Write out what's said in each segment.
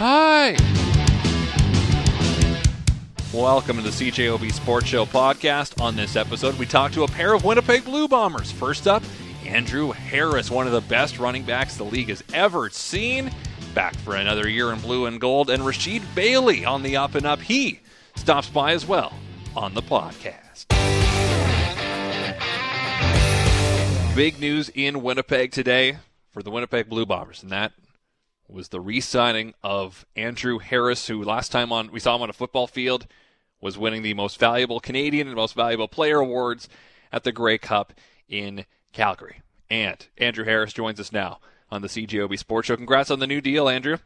Hi. Welcome to the CJOB Sports Show podcast. On this episode, we talk to a pair of Winnipeg Blue Bombers. First up, Andrew Harris, one of the best running backs the league has ever seen. Back for another year in blue and gold. And Rasheed Bailey on the up and up. He stops by as well on the podcast. Big news in Winnipeg today for the Winnipeg Blue Bombers, and that was the re-signing of Andrew Harris, who last time on we saw him on a football field was winning the most valuable Canadian and most valuable player awards at the Grey Cup in Calgary. And Andrew Harris joins us now on the CJOB Sports Show. Congrats on the new deal, Andrew.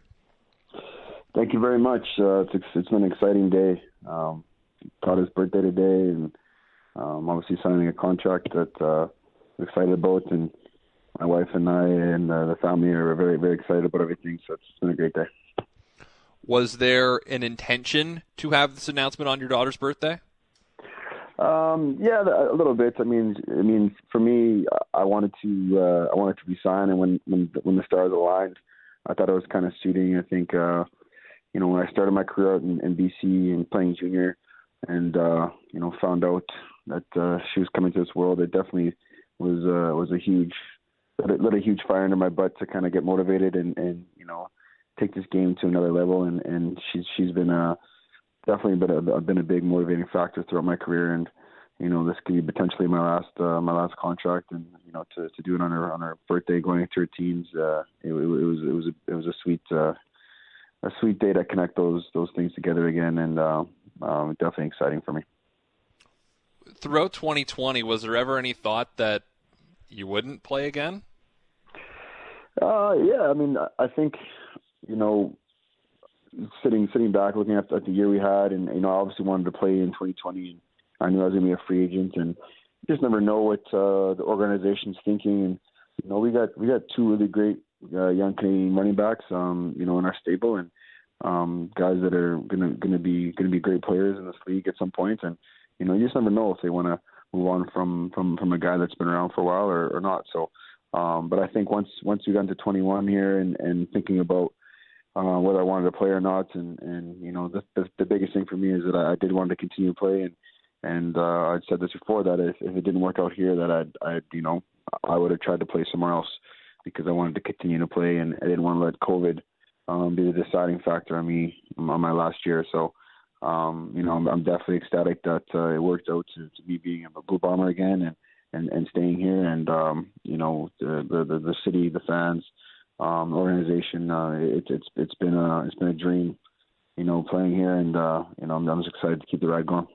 Thank you very much. Uh, it's, it's been an exciting day. Um, his birthday today, and um, obviously signing a contract that uh, I'm excited about. And my wife and I and uh, the family are very, very excited about everything. So it's been a great day. Was there an intention to have this announcement on your daughter's birthday? Um, yeah, a little bit. I mean, I mean, for me, I wanted to, uh, I wanted to resign, and when when when the stars aligned, I thought it was kind of suiting. I think, uh, you know, when I started my career out in, in BC and playing junior, and uh, you know, found out that uh, she was coming to this world, it definitely was uh, was a huge lit a, lit a huge fire under my butt to kind of get motivated and and you know take this game to another level. And and she's she's been a definitely been a been a big motivating factor throughout my career. And you know this could be potentially my last uh, my last contract. And you know to to do it on her on her birthday, going into her teens, uh, it, it, was it was a, it was a sweet. Uh, a sweet day to connect those those things together again, and uh, um, definitely exciting for me. Throughout 2020, was there ever any thought that you wouldn't play again? Uh, yeah, I mean, I think you know, sitting sitting back, looking at, at the year we had, and you know, I obviously wanted to play in 2020, and I knew I was going to be a free agent, and you just never know what uh, the organization's thinking. And you know, we got we got two really great uh, young Canadian running backs, um, you know, in our stable, and um, guys that are gonna gonna be gonna be great players in this league at some point, and you know, you just never know if they want to move on from from from a guy that's been around for a while or, or not. So, um, but I think once once you got into 21 here and and thinking about uh, whether I wanted to play or not, and and you know, the the, the biggest thing for me is that I, I did want to continue to play, and and uh, I'd said this before that if, if it didn't work out here, that I'd I'd you know I would have tried to play somewhere else because I wanted to continue to play, and I didn't want to let COVID um, be the deciding factor on me on my last year. So, um, you know, I'm, I'm definitely ecstatic that uh, it worked out to, to me being a Blue Bomber again and and, and staying here, and um, you know, the, the the city, the fans, um, organization. Uh, it, it's it's been a it's been a dream, you know, playing here, and uh, you know, I'm, I'm just excited to keep the ride going.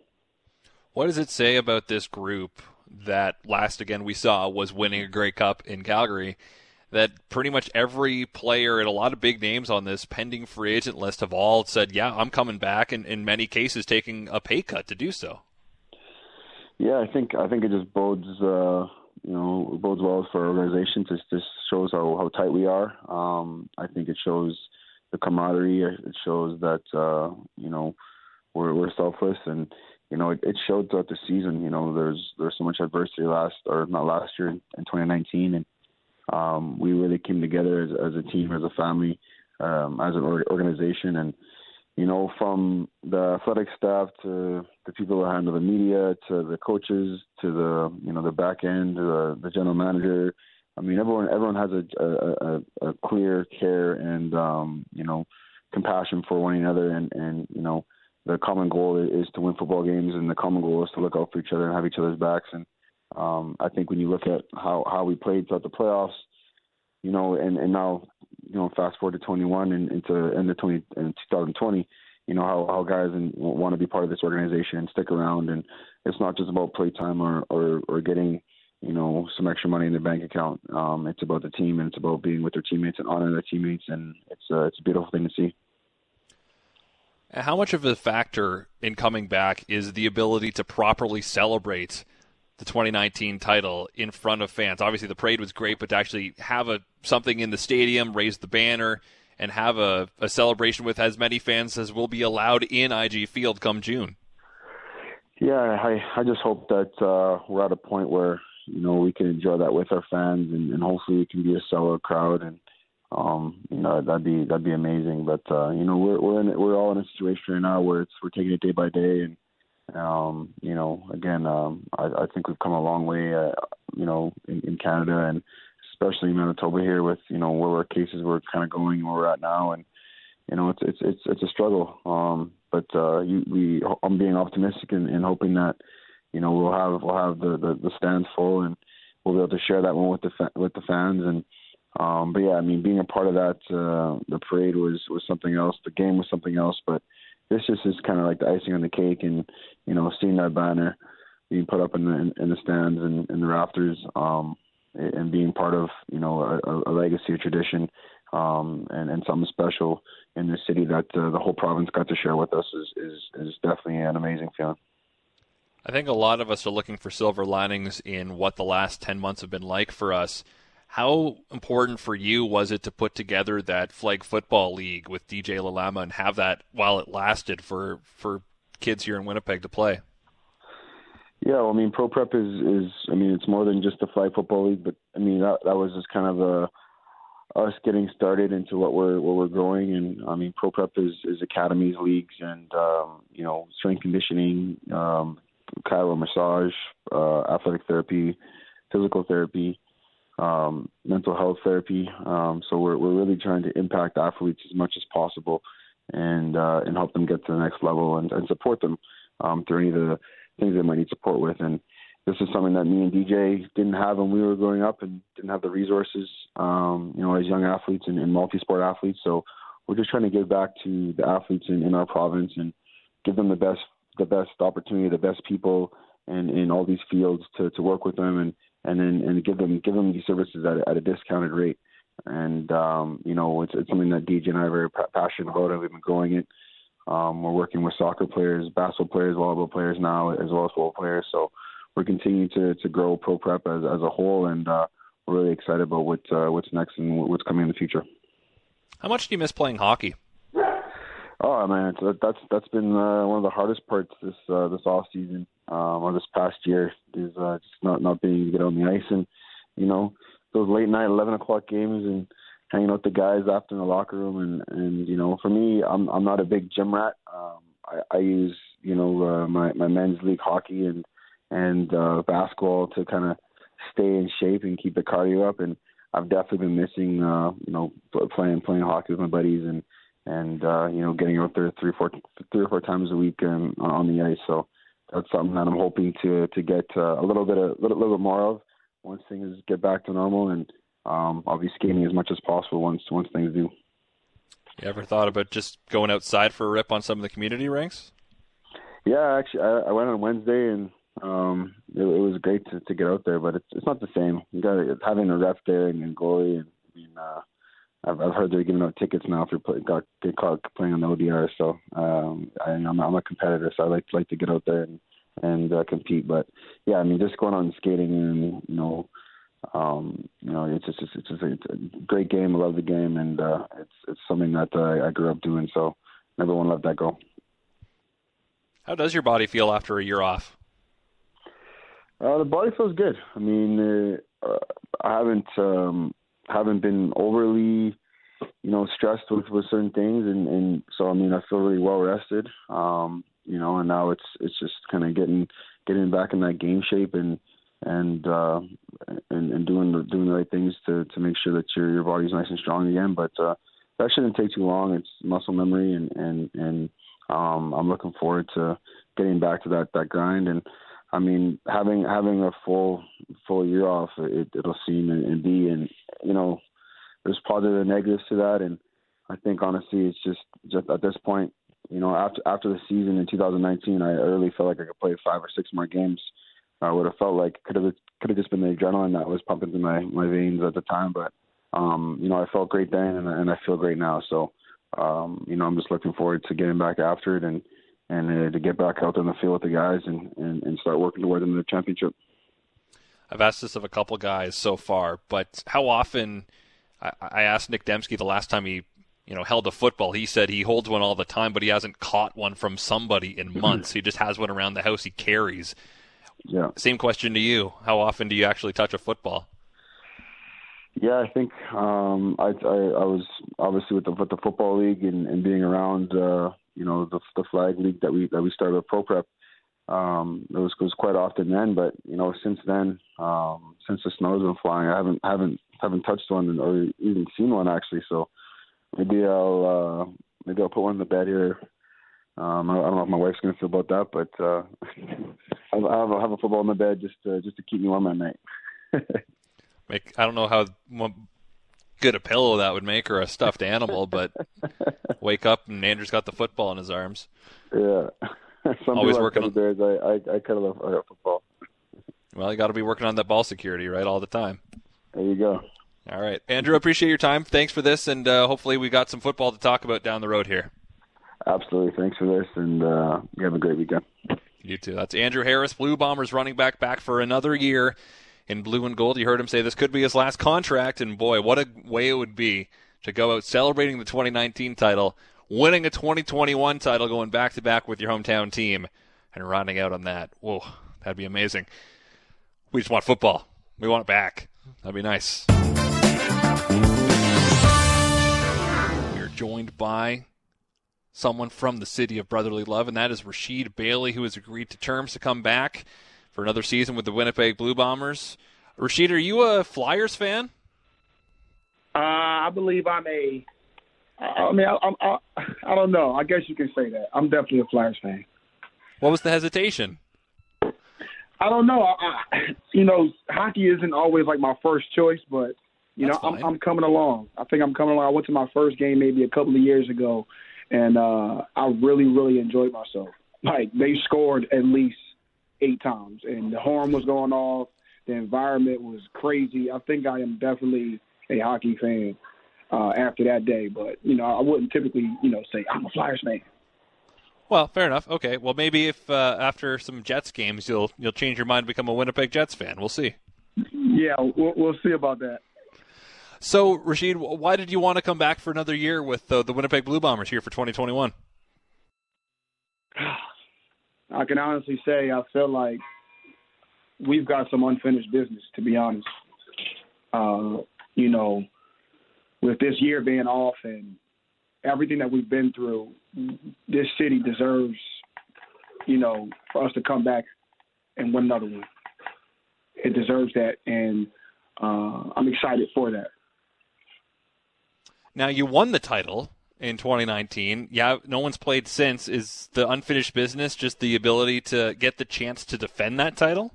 What does it say about this group that last again we saw was winning a Grey Cup in Calgary? that pretty much every player and a lot of big names on this pending free agent list have all said, "Yeah, I'm coming back," and in many cases taking a pay cut to do so. Yeah, I think I think it just bodes uh, you know bodes well for our organization. Just just shows how how tight we are. Um, I think it shows the camaraderie. It shows that uh, you know we're we're selfless and you know, it, it showed throughout the season. You know, there's there's so much adversity last or not last year in 2019, and um, we really came together as, as a team, as a family, um, as an organization, and you know, from the athletic staff to the people that handle the media, to the coaches, to the you know the back end, the, the general manager. I mean, everyone everyone has a a, a, a clear care and um, you know compassion for one another, and and you know the common goal is to win football games, and the common goal is to look out for each other and have each other's backs. And um, I think when you look at how how we played throughout the playoffs, you know, and and now you know fast forward to 21 and into end of 20 in 2020, you know how how guys and want to be part of this organization and stick around, and it's not just about play time or or, or getting you know some extra money in their bank account. Um, it's about the team and it's about being with their teammates and honoring their teammates, and it's uh, it's a beautiful thing to see. How much of a factor in coming back is the ability to properly celebrate the 2019 title in front of fans. Obviously, the parade was great, but to actually have a something in the stadium, raise the banner, and have a, a celebration with as many fans as will be allowed in IG Field come June. Yeah, I I just hope that uh, we're at a point where you know we can enjoy that with our fans, and, and hopefully it can be a sellout crowd, and um, you know that'd be that'd be amazing. But uh, you know we're we're in we're all in a situation right now where it's we're taking it day by day, and um, you know again um, I, I think we've come a long way, uh, you know, in, in Canada and especially Manitoba here with you know where our cases were kind of going where we're at now, and you know it's it's it's it's a struggle. Um, but uh, you, we I'm being optimistic and, and hoping that you know we'll have we'll have the, the the stands full and we'll be able to share that one with the fa- with the fans and um, but yeah, I mean, being a part of that, uh, the parade was was something else. The game was something else. But this just is kind of like the icing on the cake, and you know, seeing that banner being put up in the in, the stands and in the rafters, um, and being part of you know a, a legacy, a tradition, um, and and something special in this city that uh, the whole province got to share with us is is is definitely an amazing feeling. I think a lot of us are looking for silver linings in what the last 10 months have been like for us. How important for you was it to put together that flag football league with DJ Lalama and have that while it lasted for for kids here in Winnipeg to play? Yeah, well, I mean, Pro Prep is is I mean, it's more than just a flag football league, but I mean that that was just kind of a us getting started into what we're what we're growing and I mean Pro Prep is is academies, leagues, and um, you know strength conditioning, um, massage, uh, athletic therapy, physical therapy um, mental health therapy. Um, so we're we're really trying to impact athletes as much as possible, and uh, and help them get to the next level and, and support them um, through any of the things they might need support with. And this is something that me and DJ didn't have when we were growing up and didn't have the resources, um, you know, as young athletes and, and multi-sport athletes. So we're just trying to give back to the athletes in, in our province and give them the best the best opportunity, the best people in, in all these fields to, to work with them and and then and give them give them these services at, at a discounted rate. And um, you know, it's, it's something that DJ and I are very passionate about, and we've been growing it. Um, we're working with soccer players, basketball players, volleyball players now, as well as football players. So we're continuing to to grow Pro Prep as as a whole, and uh, we're really excited about what uh, what's next and what's coming in the future. How much do you miss playing hockey? Oh man, that's that's been uh, one of the hardest parts this uh, this off season um, or this past year is uh, just not not being able to get on the ice and you know those late night eleven o'clock games and hanging out with the guys after in the locker room and and you know for me I'm I'm not a big gym rat. Um, I, I use you know uh, my my men's league hockey and and uh, basketball to kind of stay in shape and keep the cardio up and I've definitely been missing uh, you know playing playing hockey with my buddies and and uh, you know getting out there three four three or four times a week and on the ice. So that's something that I'm hoping to to get uh, a little bit a little, little bit more of once things get back to normal, and um, I'll be skating as much as possible once once things do. You ever thought about just going outside for a rip on some of the community rinks? Yeah, actually, I, I went on Wednesday and um, it, it was great to, to get out there, but it's it's not the same. You got having a ref there and, and goalie, and I mean, uh, I've, I've heard they're giving out tickets now if you play, got get caught playing on the ODR. So um, I, I'm, I'm a competitor, so I like like to get out there and and uh, compete. But yeah, I mean, just going on skating and you know, um, you know, it's just it's just it's a great game. I love the game, and uh, it's it's something that uh, I grew up doing. So never want to let that go. How does your body feel after a year off? Uh, the body feels good. I mean, uh, I haven't um, haven't been overly, you know, stressed with with certain things, and and so I mean, I feel really well rested. Um, you know, and now it's it's just kind of getting getting back in that game shape and and uh, and, and doing the doing the right things to to make sure that your your body's nice and strong again. But uh, that shouldn't take too long. It's muscle memory, and and and um, I'm looking forward to getting back to that that grind. And I mean, having having a full full year off, it, it'll seem and, and be, and you know, there's positive and negatives to that. And I think honestly, it's just just at this point, you know, after after the season in 2019, I really felt like I could play five or six more games. I would have felt like could have could have just been the adrenaline that was pumping through my my veins at the time. But um, you know, I felt great then, and, and I feel great now. So um, you know, I'm just looking forward to getting back after it and and uh, to get back out there in the field with the guys and, and, and start working toward the championship. I've asked this of a couple guys so far, but how often? I, I asked Nic Demski the last time he you know held a football. He said he holds one all the time, but he hasn't caught one from somebody in months. he just has one around the house he carries. Yeah. Same question to you. How often do you actually touch a football? Yeah, I think um, I, I I was obviously with the with the football league and, and being around uh, you know the the flag league that we that we started with Pro Prep. Um, it was was quite often then, but you know since then, um, since the snow's been flying, I haven't haven't haven't touched one or even seen one actually. So maybe I'll uh, maybe I'll put one in the bed here. Um, I, I don't know if my wife's gonna feel about that, but uh, I'll, I'll have a football in the bed just to, just to keep me warm at night. Make I don't know how good a pillow that would make or a stuffed animal, but wake up and Andrew's got the football in his arms. Yeah. Some Always working on bears. I I, I kind of love football. Well, you got to be working on that ball security, right, all the time. There you go. All right, Andrew, appreciate your time. Thanks for this, and uh, hopefully we got some football to talk about down the road here. Absolutely. Thanks for this, and uh, you have a great weekend. You too. That's Andrew Harris, Blue Bombers running back, back for another year in blue and gold. You heard him say this could be his last contract, and boy, what a way it would be to go out celebrating the 2019 title, winning a 2021 title, going back to back with your hometown team, and rounding out on that. Whoa, that'd be amazing. We just want football. We want it back. That'd be nice. We're joined by someone from the city of brotherly love, and that is Rasheed Bailey, who has agreed to terms to come back for another season with the Winnipeg Blue Bombers. Rasheed, are you a Flyers fan? Uh, I believe I'm a. I mean, I, I, I, don't know. I guess you can say that. I'm definitely a Flyers fan. What was the hesitation? I don't know. I, you know, hockey isn't always like my first choice, but you That's know, I'm, I'm coming along. I think I'm coming along. I went to my first game maybe a couple of years ago, and uh, I really, really enjoyed myself. Like they scored at least eight times, and the horn was going off. The environment was crazy. I think I am definitely a hockey fan uh, after that day, but you know, I wouldn't typically, you know, say I'm a Flyers fan. Well, fair enough. Okay. Well, maybe if uh, after some Jets games, you'll you'll change your mind and become a Winnipeg Jets fan. We'll see. Yeah, we'll, we'll see about that. So, Rasheed, why did you want to come back for another year with uh, the Winnipeg Blue Bombers here for 2021? I can honestly say I feel like we've got some unfinished business, to be honest. Uh, you know, with this year being off and everything that we've been through, this city deserves, you know, for us to come back and win another one. It deserves that, and uh, I'm excited for that. Now you won the title in 2019. Yeah, no one's played since. Is the unfinished business just the ability to get the chance to defend that title?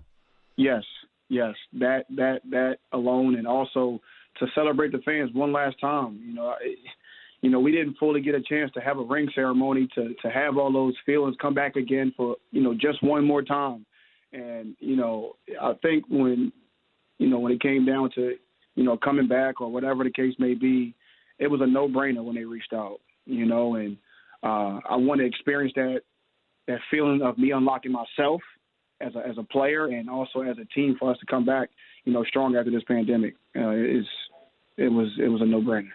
Yes, yes. That that that alone, and also to celebrate the fans one last time. You know, you know, we didn't fully get a chance to have a ring ceremony to to have all those feelings come back again for you know just one more time. And you know, I think when you know when it came down to you know coming back or whatever the case may be, it was a no brainer when they reached out, you know, and uh, I want to experience that that feeling of me unlocking myself as a as a player and also as a team for us to come back, you know, strong after this pandemic. Uh, is it was it was a no brainer.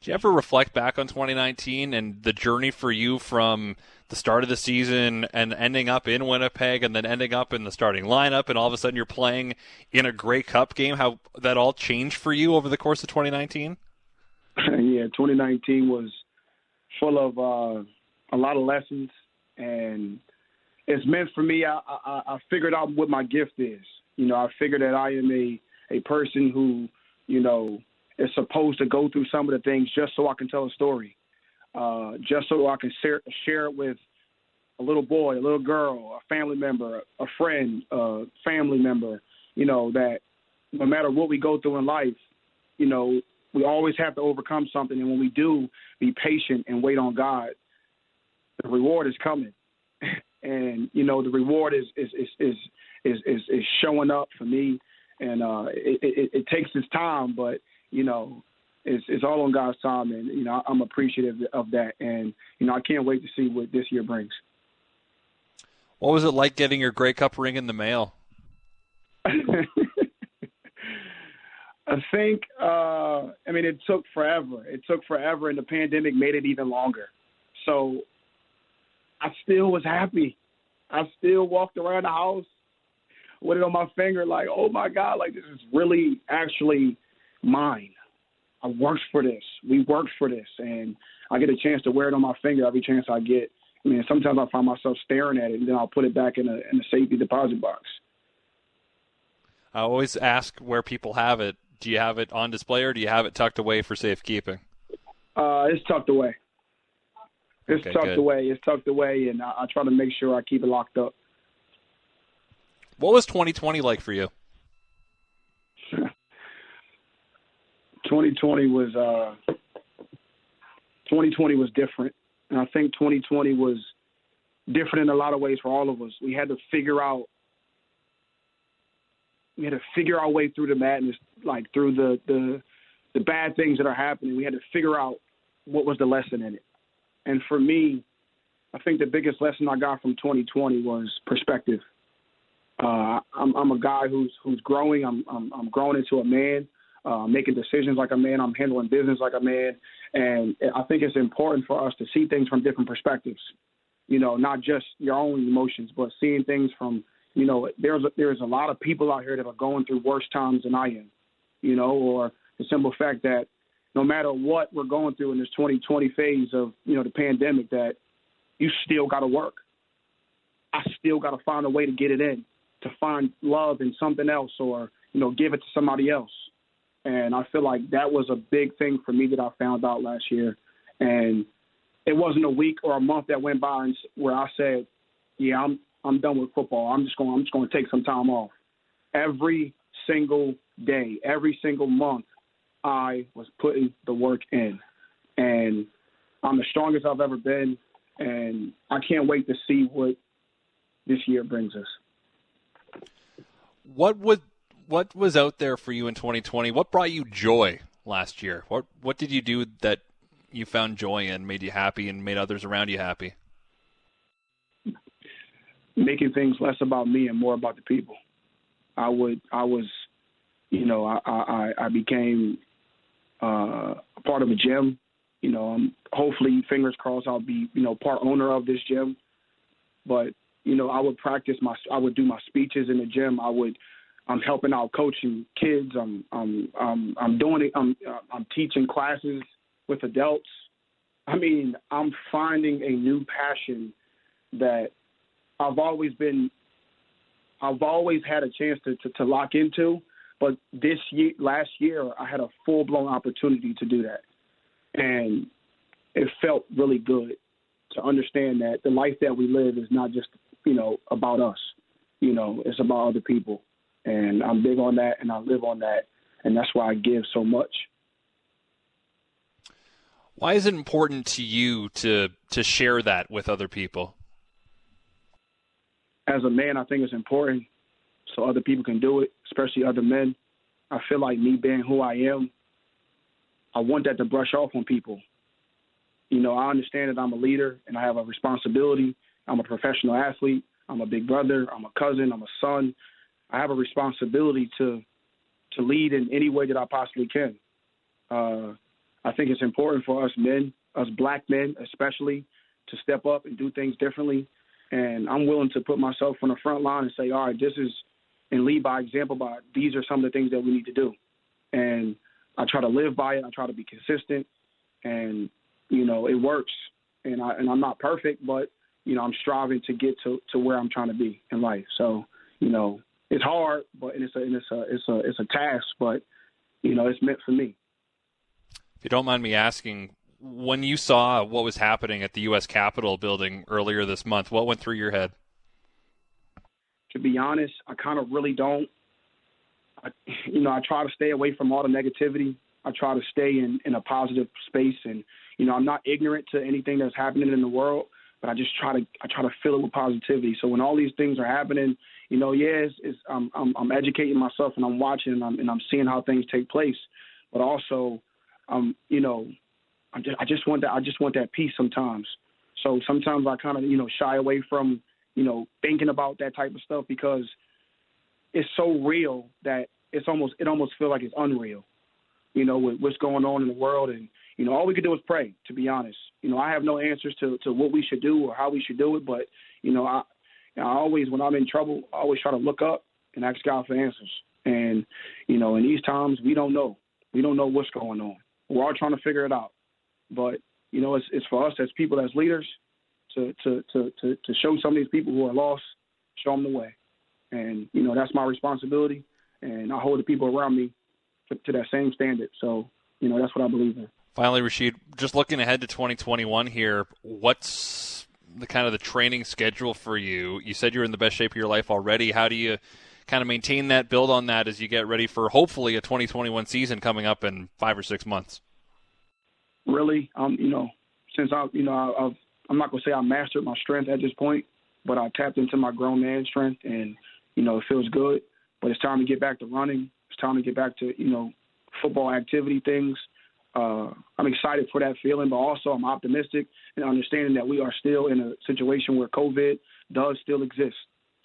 Do you ever reflect back on 2019 and the journey for you from the start of the season and ending up in Winnipeg and then ending up in the starting lineup and all of a sudden you're playing in a Grey Cup game? How that all changed for you over the course of 2019? yeah, 2019 was full of uh, a lot of lessons, and it's meant for me. I, I, I figured out what my gift is. You know, I figured that I am a a person who, you know, is supposed to go through some of the things just so I can tell a story, uh, just so I can share, share it with a little boy, a little girl, a family member, a friend, a family member. You know that no matter what we go through in life, you know, we always have to overcome something, and when we do, be patient and wait on God. The reward is coming, and you know the reward is is is is is, is, is showing up for me, and uh, it, it, it takes its time, but you know it's, it's all on God's time, and you know I'm appreciative of that, and you know I can't wait to see what this year brings. What was it like getting your Grey Cup ring in the mail? I think, uh, I mean, it took forever. It took forever, and the pandemic made it even longer. So I still was happy. I still walked around the house with it on my finger, like, oh my God, like this is really actually mine. I worked for this. We worked for this, and I get a chance to wear it on my finger every chance I get. I mean, sometimes I find myself staring at it, and then I'll put it back in a in a safety deposit box. I always ask where people have it. Do you have it on display, or do you have it tucked away for safekeeping? Uh, it's tucked away. It's Okay, tucked good. away. It's tucked away, and I, I try to make sure I keep it locked up. What was 2020 like for you? 2020 was uh 2020 was different and i think 2020 was different in a lot of ways for all of us we had to figure out we had to figure our way through the madness like through the the the bad things that are happening. We had to figure out what was the lesson in it. And for me i think the biggest lesson i got from 2020 was perspective. Uh i'm i'm a guy who's who's growing. I'm i'm, I'm growing into a man uh, making decisions like a man. I'm handling business like a man, and I think it's important for us to see things from different perspectives. You know, not just your own emotions, but seeing things from you know, there's a, there's a lot of people out here that are going through worse times than I am. You know, or the simple fact that no matter what we're going through in this 2020 phase of you know the pandemic, that you still got to work. I still got to find a way to get it in, to find love in something else, or you know, give it to somebody else. And I feel like that was a big thing for me that I found out last year. And it wasn't a week or a month that went by where I said, "Yeah, I'm I'm done with football. I'm just going I'm just going to take some time off." Every single day, every single month, I was putting the work in, and I'm the strongest I've ever been. And I can't wait to see what this year brings us. What would what was out there for you in 2020? What brought you joy last year? What what did you do that you found joy in, made you happy, and made others around you happy? Making things less about me and more about the people. I would I was you know, I I, I became uh, part of a gym. You know, um, hopefully, fingers crossed, I'll be you know part owner of this gym. But you know, I would practice my I would do my speeches in the gym. I would I'm helping out coaching kids. I'm I'm I'm, I'm doing it. I'm I'm teaching classes with adults. I mean, I'm finding a new passion that I've always been I've always had a chance to, to, to lock into, but this year last year I had a full blown opportunity to do that. And it felt really good to understand that the life that we live is not just, you know, about us. You know, it's about other people. And I'm big on that and I live on that and that's why I give so much. Why is it important to you to to share that with other people? As a man, I think it's important so other people can do it, especially other men. I feel like me being who I am, I want that to brush off on people. You know, I understand that I'm a leader and I have a responsibility. I'm a professional athlete. I'm a big brother. I'm a cousin. I'm a son. I have a responsibility to to lead in any way that I possibly can. Uh, I think it's important for us men, us black men especially, to step up and do things differently and I'm willing to put myself on the front line and say, all right, this is, and lead by example. By these are some of the things that we need to do, and I try to live by it. I try to be consistent, and you know it works. And I and I'm not perfect, but you know I'm striving to get to to where I'm trying to be in life. So you know it's hard, but and it's a and it's a it's a it's a task, but you know it's meant for me. If you don't mind me asking, when you saw what was happening at the U.S. Capitol building earlier this month, what went through your head? to be honest, I kind of really don't. I, you know, I try to stay away from all the negativity. I try to stay in, in a positive space, and you know, I'm not ignorant to anything that's happening in the world, but I just try to I try to fill it with positivity. So when all these things are happening, you know, yeah, it's, it's I'm, I'm I'm educating myself and I'm watching and I'm and I'm seeing how things take place, but also, um, you know, I just want that I just want that peace sometimes. So sometimes I kind of you know shy away from you know, thinking about that type of stuff because it's so real that it's almost it almost feel like it's unreal. You know, with what's going on in the world and you know, all we can do is pray, to be honest. You know, I have no answers to, to what we should do or how we should do it, but you know, I you I always when I'm in trouble, I always try to look up and ask God for answers. And, you know, in these times we don't know. We don't know what's going on. We're all trying to figure it out. But you know, it's it's for us as people, as leaders, to to to to, to show some of these people who are lost, show them the way. And you know, that's my responsibility, and I hold the people around me to, to that same standard. So you know, that's what I believe in. Finally, Rasheed, just looking ahead to 2021 here, what's the kind of the training schedule for you? You said you're in the best shape of your life already. How do you kind of maintain that, build on that as you get ready for hopefully a 2021 season coming up in five or six months? Really, um, you know, since I, you know, I, I've, I'm not gonna say I mastered my strength at this point, but I tapped into my grown man strength, and you know, it feels good. But it's time to get back to running. It's time to get back to you know, football activity things. Uh, I'm excited for that feeling, but also I'm optimistic and understanding that we are still in a situation where COVID does still exist.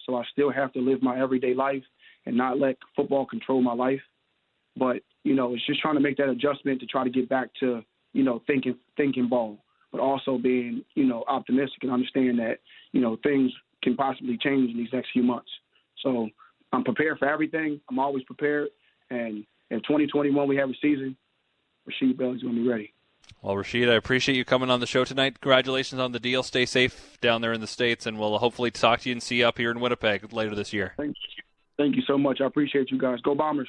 So I still have to live my everyday life and not let football control my life. But you know, it's just trying to make that adjustment to try to get back to you know thinking thinking ball, but also being you know optimistic and understand that you know things can possibly change in these next few months. So I'm prepared for everything. I'm always prepared, and in 2021 we have a season. Rasheed Bell is going to be ready. Well, Rasheed, I appreciate you coming on the show tonight. Congratulations on the deal. Stay safe down there in the States, and we'll hopefully talk to you and see you up here in Winnipeg later this year. Thank you. Thank you so much. I appreciate you guys. Go Bombers.